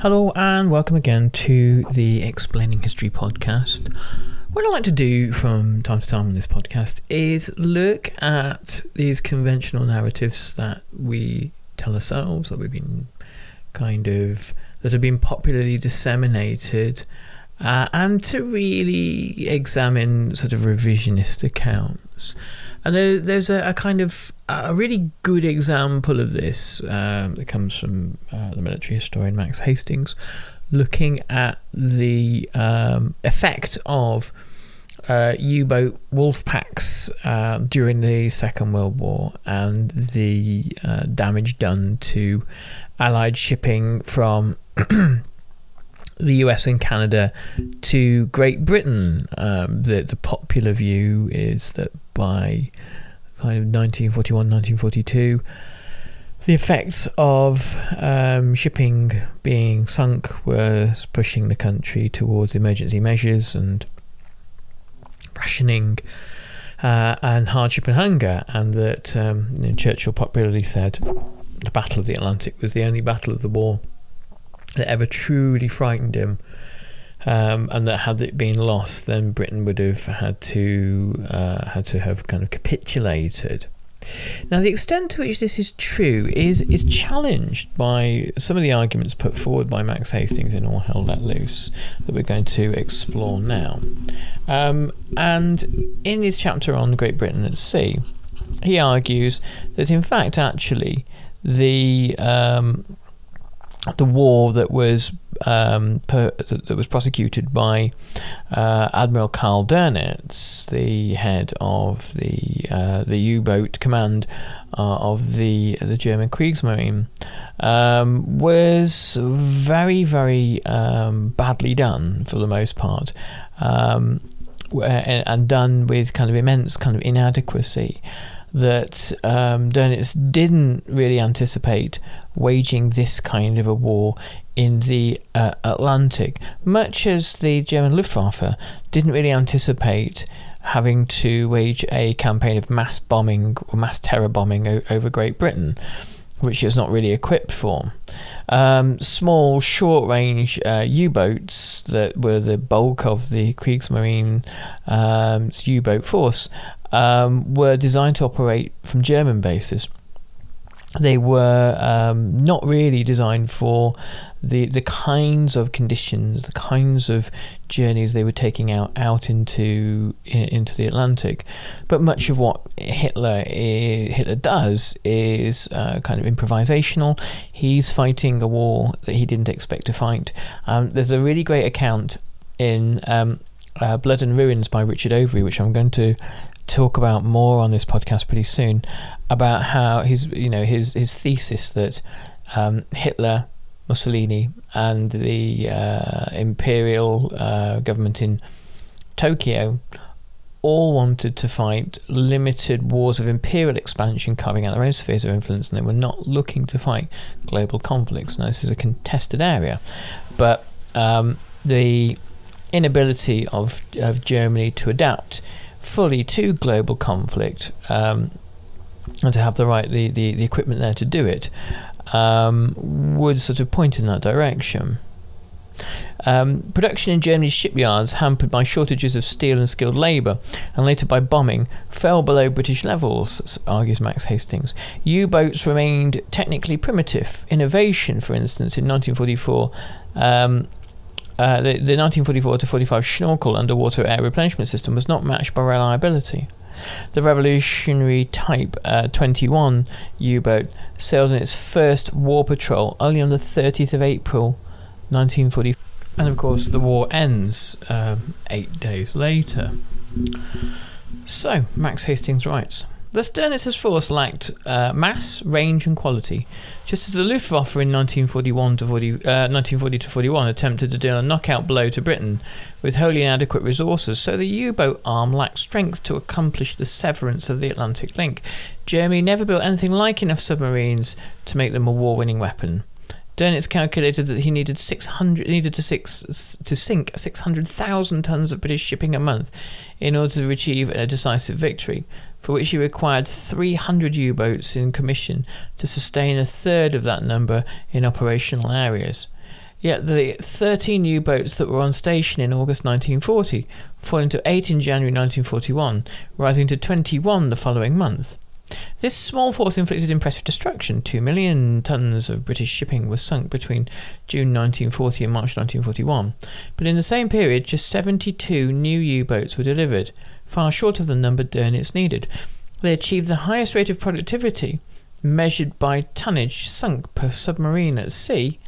Hello and welcome again to the Explaining History podcast. What I like to do from time to time on this podcast is look at these conventional narratives that we tell ourselves, that we've been kind of, that have been popularly disseminated, uh, and to really examine sort of revisionist accounts. And there, there's a, a, kind of a really good example of this um, that comes from uh, the military historian Max Hastings, looking at the um, effect of uh, U-boat wolf packs uh, during the Second World War and the uh, damage done to Allied shipping from the US and Canada to Great Britain. Um, the the popular view is that by kind of 1941, 1942, the effects of um, shipping being sunk was pushing the country towards emergency measures and rationing uh, and hardship and hunger, and that um, you know, Churchill popularly said the Battle of the Atlantic was the only battle of the war that ever truly frightened him. Um, and that had it been lost, then Britain would have had to uh, had to have kind of capitulated. Now, the extent to which this is true is is challenged by some of the arguments put forward by Max Hastings in All Hell Let Loose that we're going to explore now. Um, and in his chapter on Great Britain at Sea, he argues that in fact, actually, the um, the war that was um, per, that was prosecuted by uh, Admiral Karl Dönitz, the head of the uh, the U-boat command uh, of the the German Kriegsmarine, um, was very very um, badly done for the most part. Um, and done with kind of immense kind of inadequacy that um, Dönitz didn't really anticipate waging this kind of a war in the uh, Atlantic, much as the German Luftwaffe didn't really anticipate having to wage a campaign of mass bombing or mass terror bombing o- over Great Britain, which it's not really equipped for. Um, small, short range uh, U boats that were the bulk of the Kriegsmarine um, U boat force um, were designed to operate from German bases. They were um, not really designed for the the kinds of conditions, the kinds of journeys they were taking out out into into the Atlantic. But much of what Hitler is, Hitler does is uh, kind of improvisational. He's fighting a war that he didn't expect to fight. Um, there's a really great account in um, uh, Blood and Ruins by Richard Overy, which I'm going to talk about more on this podcast pretty soon about how his you know his his thesis that um, Hitler, Mussolini, and the uh, imperial uh, government in Tokyo all wanted to fight limited wars of imperial expansion carving out their own spheres of influence and they were not looking to fight global conflicts. Now, this is a contested area, but um, the inability of, of Germany to adapt fully to global conflict um, and to have the right the, the, the equipment there to do it um, would sort of point in that direction. Um, production in Germany's shipyards, hampered by shortages of steel and skilled labour, and later by bombing, fell below British levels, argues Max Hastings. U boats remained technically primitive. Innovation, for instance, in 1944, um, uh, the, the 1944 to 45 Schnorkel underwater air replenishment system was not matched by reliability. The revolutionary Type uh, 21 U boat sailed in its first war patrol only on the 30th of April 1940. And of course, the war ends um, eight days later. So, Max Hastings writes Thus, Dönitz's force lacked uh, mass, range, and quality, just as the Luftwaffe in 1941 to 40, uh, 1940 to 41 attempted to deal a knockout blow to Britain with wholly inadequate resources. So the U-boat arm lacked strength to accomplish the severance of the Atlantic link. Germany never built anything like enough submarines to make them a war-winning weapon. Dönitz calculated that he needed 600 needed to six to sink 600,000 tons of British shipping a month in order to achieve a decisive victory for which he required 300 U boats in commission to sustain a third of that number in operational areas. Yet the 13 U boats that were on station in August 1940 falling to 8 in January 1941, rising to 21 the following month. This small force inflicted impressive destruction. Two million tons of British shipping was sunk between June 1940 and March 1941. But in the same period, just 72 new U boats were delivered, far short of the number Dönitz needed. They achieved the highest rate of productivity, measured by tonnage sunk per submarine at sea,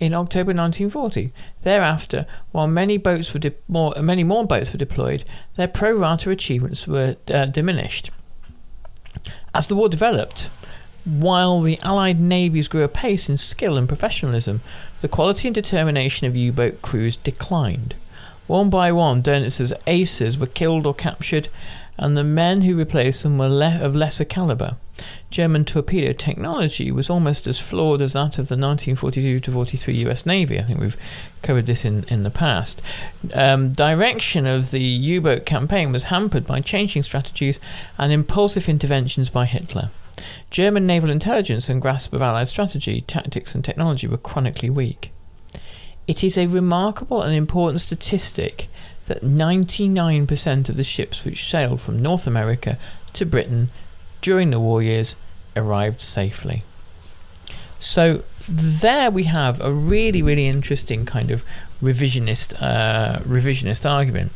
in October 1940. Thereafter, while many boats were de- more, many more boats were deployed, their pro rata achievements were uh, diminished. As the war developed, while the Allied navies grew apace in skill and professionalism, the quality and determination of U boat crews declined. One by one, Dönitz aces were killed or captured, and the men who replaced them were le- of lesser caliber. German torpedo technology was almost as flawed as that of the 1942 to 43 US Navy. I think we've covered this in, in the past. Um, direction of the U boat campaign was hampered by changing strategies and impulsive interventions by Hitler. German naval intelligence and grasp of Allied strategy, tactics, and technology were chronically weak. It is a remarkable and important statistic that 99% of the ships which sailed from North America to Britain during the war years arrived safely. So there we have a really, really interesting kind of revisionist uh, revisionist argument.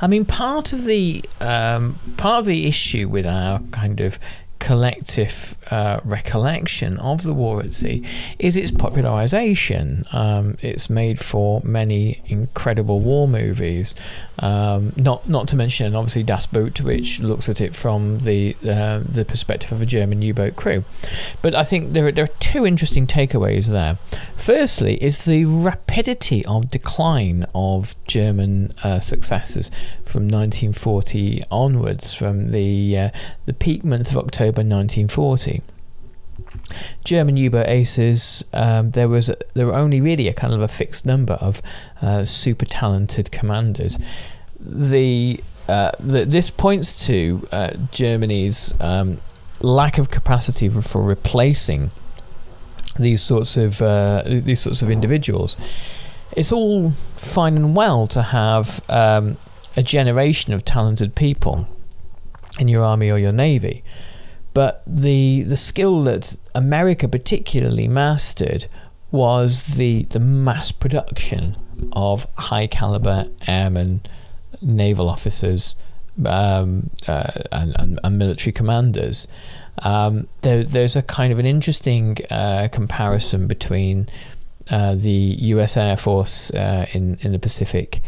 I mean, part of the um, part of the issue with our kind of collective uh, recollection of the war at sea is its popularization. Um, it's made for many incredible war movies, um, not not to mention obviously Das Boot, which looks at it from the uh, the perspective of a German U-boat crew. But I think there are, there are two interesting takeaways there. Firstly, is the rapidity of decline of German uh, successes from 1940 onwards, from the uh, the peak month of October October 1940. German U-boat aces. Um, there was there were only really a kind of a fixed number of uh, super talented commanders. The, uh, the this points to uh, Germany's um, lack of capacity for, for, replacing these sorts of uh, these sorts of individuals. It's all fine and well to have um, a generation of talented people in your army or your navy but the the skill that America particularly mastered was the the mass production of high caliber airmen, naval officers, um, uh, and, and, and, military commanders. Um, there, there's a kind of an interesting uh, comparison between uh, the U.S. Air Force uh, in in the Pacific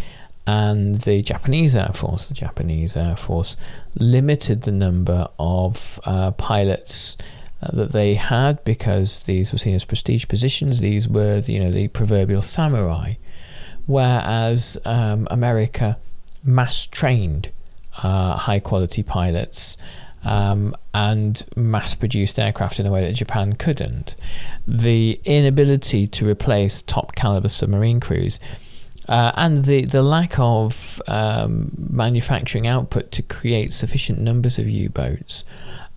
and the Japanese Air Force. The Japanese Air Force limited the number of uh, pilots uh, that they had because these were seen as prestige positions. These were, you know, the proverbial samurai, whereas um, America mass trained uh, high quality pilots. Um, and mass produced aircraft in a way that Japan couldn't. The inability to replace top caliber submarine crews uh, and the, the lack of um, manufacturing output to create sufficient numbers of U boats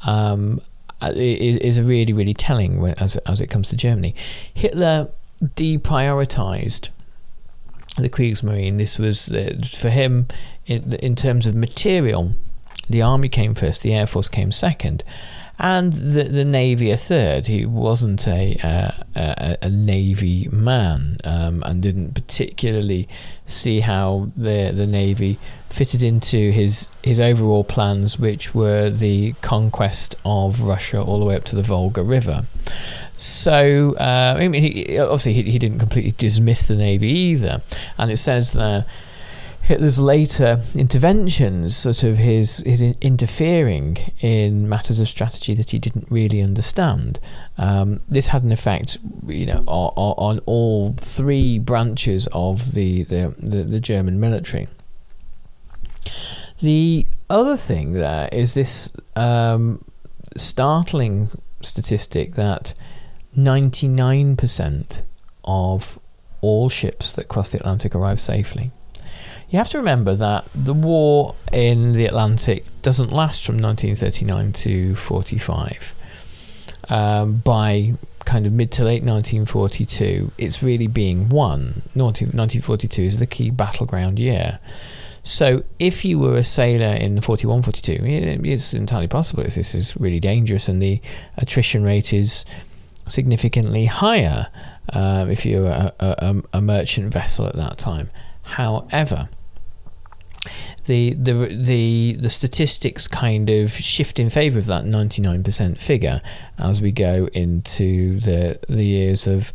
um, uh, is, is really, really telling as, as it comes to Germany. Hitler deprioritized the Kriegsmarine. This was uh, for him in, in terms of material. The army came first, the air force came second, and the the navy a third. He wasn't a uh, a, a, navy man um, and didn't particularly see how the the navy fitted into his his overall plans, which were the conquest of Russia all the way up to the Volga River. So uh, I mean, he, obviously he, he didn't completely dismiss the navy either, and it says there Hitler's later interventions, sort of his his interfering in matters of strategy that he didn't really understand. Um, this had an effect, you know, on, on all three branches of the, the, the, the German military. The other thing there is this um, startling statistic that 99% of all ships that cross the Atlantic arrive safely you have to remember that the war in the Atlantic doesn't last from 1939 to 45. Um, by kind of mid to late 1942, it's really being won. 1942 is the key battleground year. So if you were a sailor in 41 42, it's entirely possible this is really dangerous and the attrition rate is significantly higher um, if you're a, a, a merchant vessel at that time. However, the the the the statistics kind of shift in favour of that 99% figure as we go into the the years of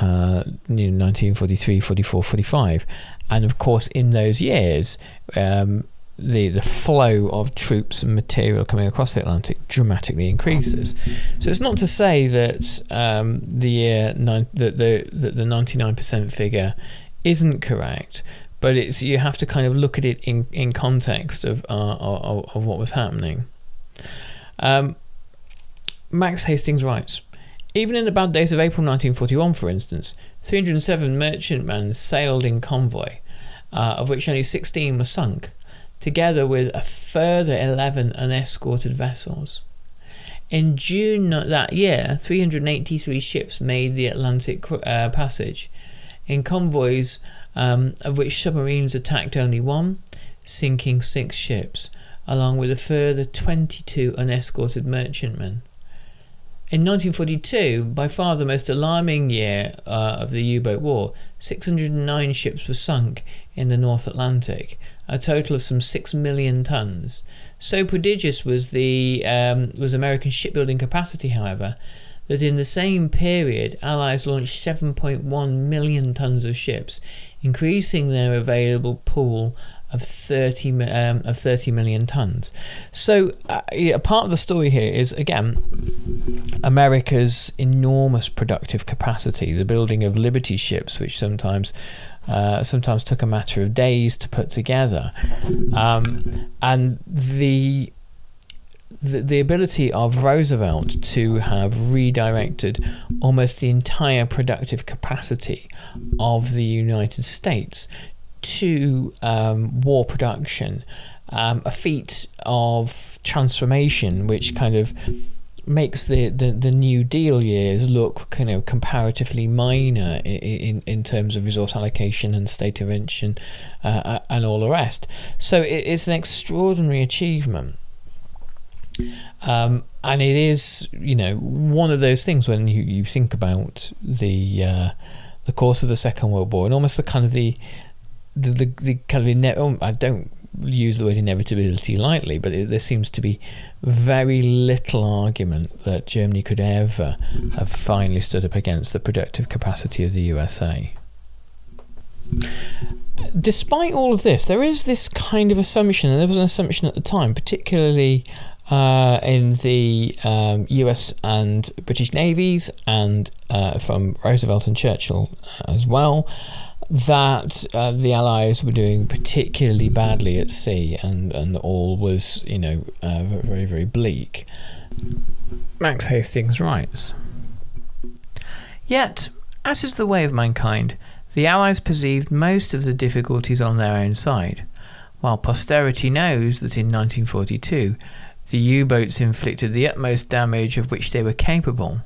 uh, you know, 1943, 44, 45, and of course in those years. Um, the the flow of troops and material coming across the Atlantic dramatically increases. So it's not to say that um, the year nine, that the that the ninety nine percent figure isn't correct, but it's you have to kind of look at it in in context of uh, of, of what was happening. Um, Max Hastings writes. Even in the bad days of April 1941, for instance, 307 merchantmen sailed in convoy, uh, of which only 16 were sunk, together with a further 11 unescorted vessels. In June that year, 383 ships made the Atlantic uh, Passage, in convoys um, of which submarines attacked only one, sinking six ships, along with a further 22 unescorted merchantmen. In 1942, by far the most alarming year uh, of the U boat war, 609 ships were sunk in the North Atlantic, a total of some 6 million tons. So prodigious was the um, was American shipbuilding capacity, however, that in the same period, Allies launched 7.1 million tons of ships, increasing their available pool of 30 um, of 30 million tons. So uh, a part of the story here is again America's enormous productive capacity, the building of Liberty ships, which sometimes uh, sometimes took a matter of days to put together, um, and the, the the ability of Roosevelt to have redirected almost the entire productive capacity of the United States to um, war production, um, a feat of transformation which kind of makes the, the, the New Deal years look kind of comparatively minor in, in, in terms of resource allocation and state intervention uh, and all the rest. So it, it's an extraordinary achievement. Um, and it is, you know, one of those things when you, you think about the uh, the course of the Second World War and almost the kind of the the, the, the kind of ine- oh, I don't use the word inevitability lightly, but it, there seems to be very little argument that Germany could ever have finally stood up against the productive capacity of the USA. Despite all of this, there is this kind of assumption, and there was an assumption at the time, particularly uh, in the um, US and British navies, and uh, from Roosevelt and Churchill as well, that uh, the Allies were doing particularly badly at sea, and, and all was, you know, uh, very, very bleak. Max Hastings writes Yet, as is the way of mankind, the Allies perceived most of the difficulties on their own side, while posterity knows that in 1942 the U boats inflicted the utmost damage of which they were capable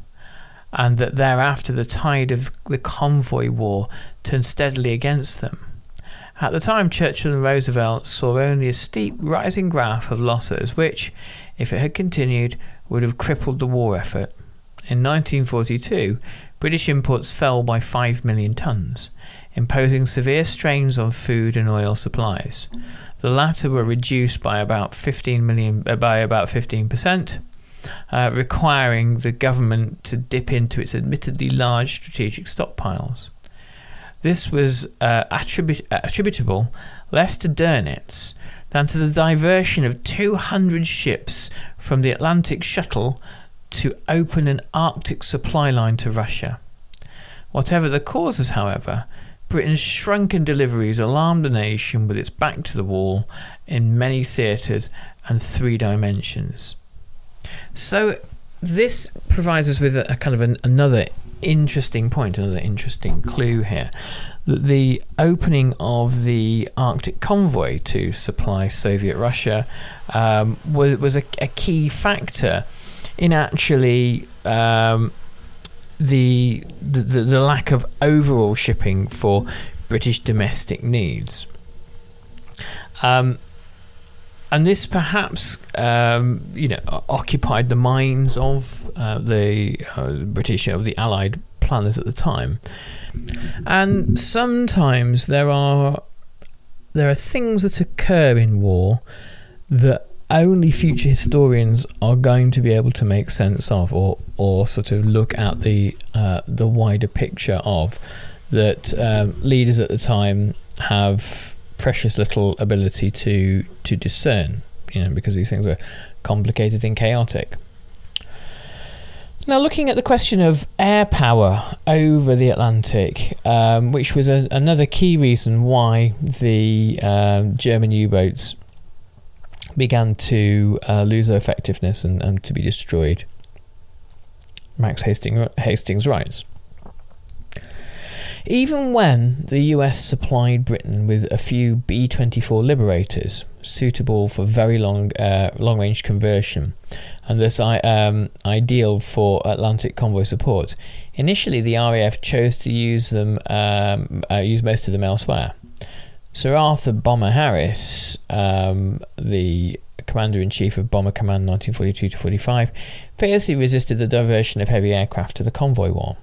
and that thereafter the tide of the convoy war turned steadily against them. At the time, Churchill and Roosevelt saw only a steep rising graph of losses, which, if it had continued, would have crippled the war effort. In 1942, British imports fell by 5 million tons, imposing severe strains on food and oil supplies. The latter were reduced by about 15 million uh, by about 15%, uh, requiring the government to dip into its admittedly large strategic stockpiles. This was uh, attribut- attributable less to Dönitz than to the diversion of 200 ships from the Atlantic shuttle to open an Arctic supply line to Russia. Whatever the causes, however, Britain's shrunken deliveries alarmed the nation with its back to the wall in many theatres and three dimensions. So this provides us with a, a kind of an, another interesting point, another interesting clue here. That the opening of the Arctic convoy to supply Soviet Russia um, was, was a, a, key factor in actually um, the, the the lack of overall shipping for British domestic needs. Um, and this perhaps um, you know occupied the minds of uh, the uh, British of the Allied planners at the time. And sometimes there are there are things that occur in war that only future historians are going to be able to make sense of, or or sort of look at the uh, the wider picture of that um, leaders at the time have precious little ability to to discern, you know, because these things are complicated and chaotic. Now, looking at the question of air power over the Atlantic, um, which was a, another key reason why the um, German U boats began to uh, lose their effectiveness and, and, to be destroyed. Max Hastings, Hastings writes Even when the US supplied Britain with a few B 24 Liberators suitable for very long, uh, long range conversion, and thus um, ideal for Atlantic convoy support. Initially, the RAF chose to use them, um, uh, use most of them elsewhere. Sir Arthur Bomber Harris, um, the commander in chief of Bomber Command 1942 45, fiercely resisted the diversion of heavy aircraft to the convoy war.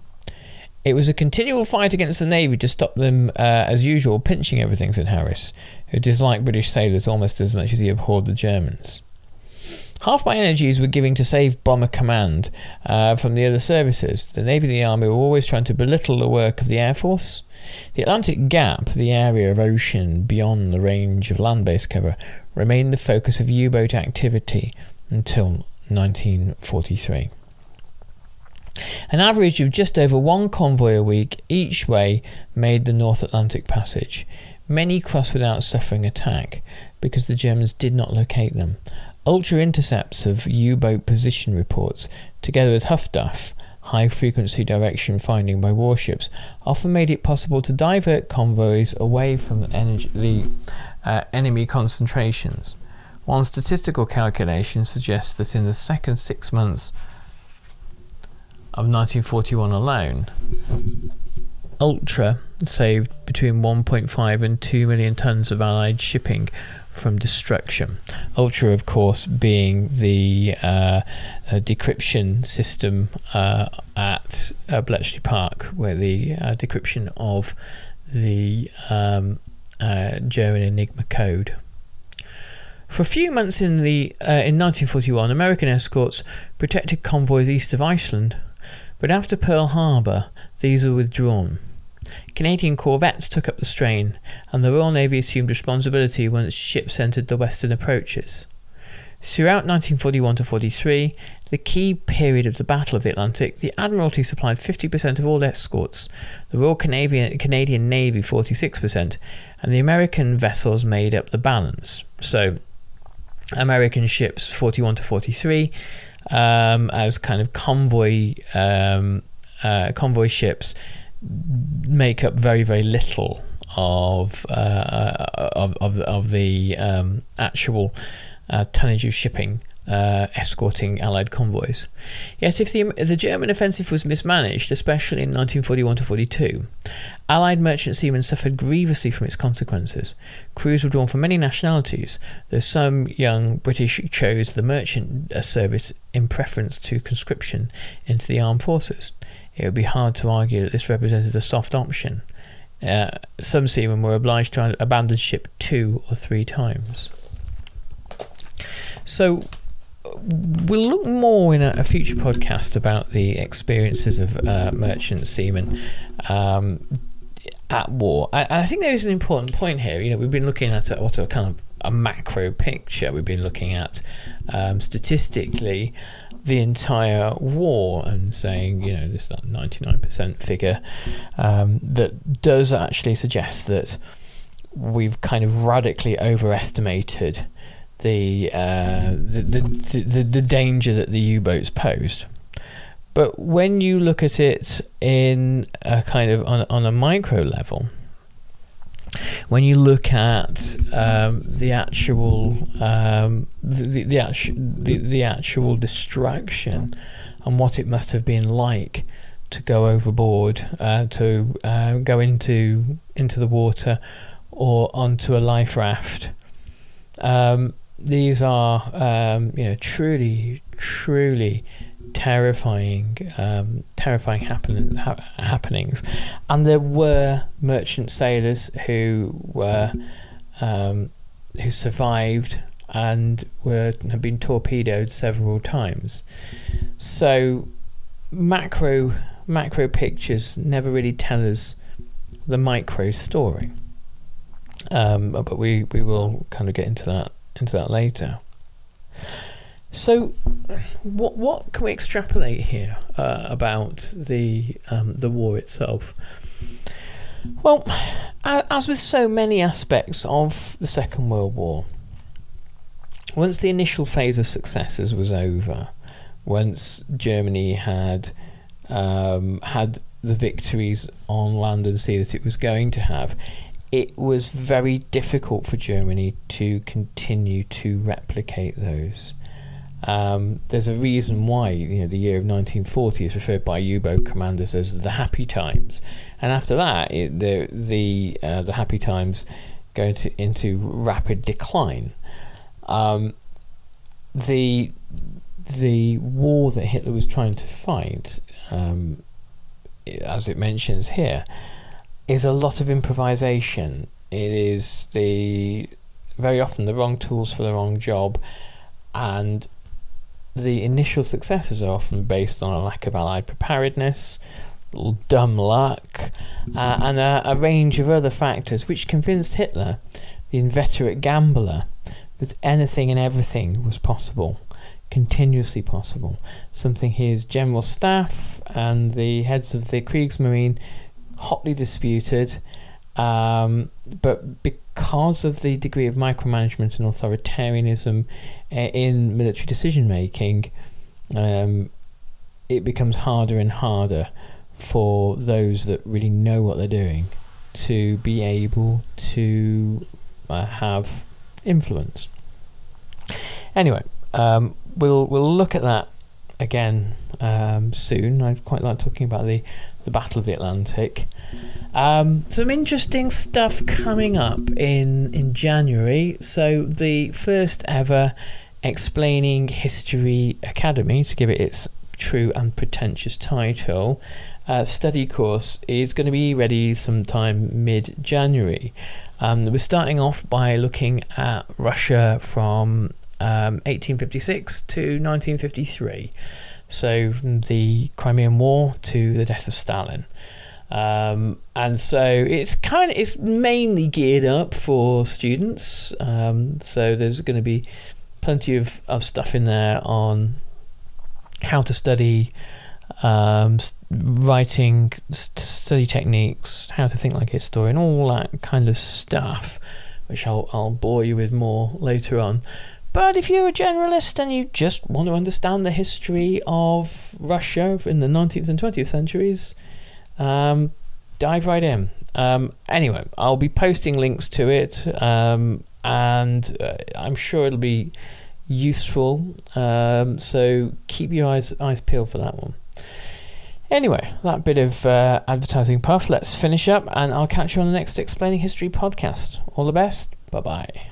It was a continual fight against the Navy to stop them, uh, as usual, pinching everything, said Harris, who disliked British sailors almost as much as he abhorred the Germans. Half my energies were giving to save Bomber Command uh, from the other services. The Navy and the Army were always trying to belittle the work of the Air Force. The Atlantic Gap, the area of ocean beyond the range of land based cover, remained the focus of U boat activity until 1943. An average of just over one convoy a week each way made the North Atlantic Passage. Many crossed without suffering attack because the Germans did not locate them. Ultra intercepts of U boat position reports, together with HF/DF, high frequency direction finding by warships, often made it possible to divert convoys away from the, energy, the uh, enemy concentrations. One statistical calculation suggests that in the second six months of 1941 alone, Ultra saved between 1.5 and 2 million tons of Allied shipping from destruction. Ultra, of course, being the uh, uh, decryption system uh, at uh, Bletchley Park, where the uh, decryption of the um, uh, German Enigma code. For a few months in the in 1941, American escorts protected convoys east of Iceland, but after Pearl Harbor, these were withdrawn. Canadian corvettes took up the strain, and the Royal Navy assumed responsibility once ships entered the western approaches. Throughout 1941 to 43, the key period of the Battle of the Atlantic, the Admiralty supplied 50% of all escorts, the Royal Canadian, Canadian Navy 46%, and the American vessels made up the balance. So, American ships 41 to 43 um, as kind of convoy um, uh, convoy ships make up very very little of uh, uh, of, of, of the um, actual uh, tonnage of shipping uh, escorting Allied convoys. Yet, if the, the German offensive was mismanaged, especially in 1941 to 42, Allied merchant seamen suffered grievously from its consequences. Crews were drawn from many nationalities, though some young British chose the merchant uh, service in preference to conscription into the armed forces it would be hard to argue that this represented a soft option. Uh, some seamen were obliged to abandon ship two or three times. So, we'll look more in a, a future podcast about the experiences of uh, merchant seamen um, at war. I, I, think there is an important point here. You know, we've been looking at a, what a kind of a macro picture. We've been looking at um, statistically the entire war and saying, you know, this 99% figure um, that does actually suggest that we've kind of radically overestimated the, uh, the, the, the, the danger that the U boats posed. But when you look at it in a kind of on, on a micro level, when you look at um, the actual um, the, the, the, the actual distraction and what it must have been like to go overboard, uh, to uh, go into into the water or onto a life raft. Um, these are um, you know truly truly terrifying, um, terrifying happen- ha- happenings. And there were merchant sailors who were um, who survived and were have been torpedoed several times. So macro macro pictures never really tell us the micro story. Um, but we, we will kind of get into that into that later. So, what what can we extrapolate here uh, about the um, the war itself? Well, as with so many aspects of the Second World War, once the initial phase of successes was over, once Germany had um, had the victories on land and sea that it was going to have, it was very difficult for Germany to continue to replicate those. Um, there's a reason why you know the year of 1940 is referred by U-boat commanders as the happy times, and after that, it, the the uh, the happy times go into, into rapid decline. Um, the the war that Hitler was trying to fight, um, as it mentions here, is a lot of improvisation. It is the very often the wrong tools for the wrong job, and the initial successes are often based on a lack of Allied preparedness, dumb luck, uh, and a, a, range of other factors which convinced Hitler, the inveterate gambler, that anything and everything was possible, continuously possible. Something his general staff and the heads of the Kriegsmarine hotly disputed. Um, but because of the degree of micromanagement and authoritarianism in military decision making, um, it becomes harder and harder for those that really know what they're doing to be able to uh, have influence. Anyway, um, we'll we'll look at that again um, soon. I quite like talking about the the Battle of the Atlantic. Um, some interesting stuff coming up in in January. So the first ever explaining history academy, to give it its true and pretentious title, uh, study course is going to be ready sometime mid January. Um, we're starting off by looking at Russia from um, 1856 to 1953. So, from the Crimean War to the death of Stalin. Um, and so it's kind of it's mainly geared up for students. Um, so there's going to be plenty of, of stuff in there on how to study um, writing, study techniques, how to think like a historian, all that kind of stuff, which I'll, I'll bore you with more later on. But if you're a generalist and you just want to understand the history of Russia in the 19th and 20th centuries, um, dive right in. Um, anyway, I'll be posting links to it, um, and uh, I'm sure it'll be useful. Um, so keep your eyes eyes peeled for that one. Anyway, that bit of uh, advertising puff. Let's finish up, and I'll catch you on the next Explaining History podcast. All the best. Bye bye.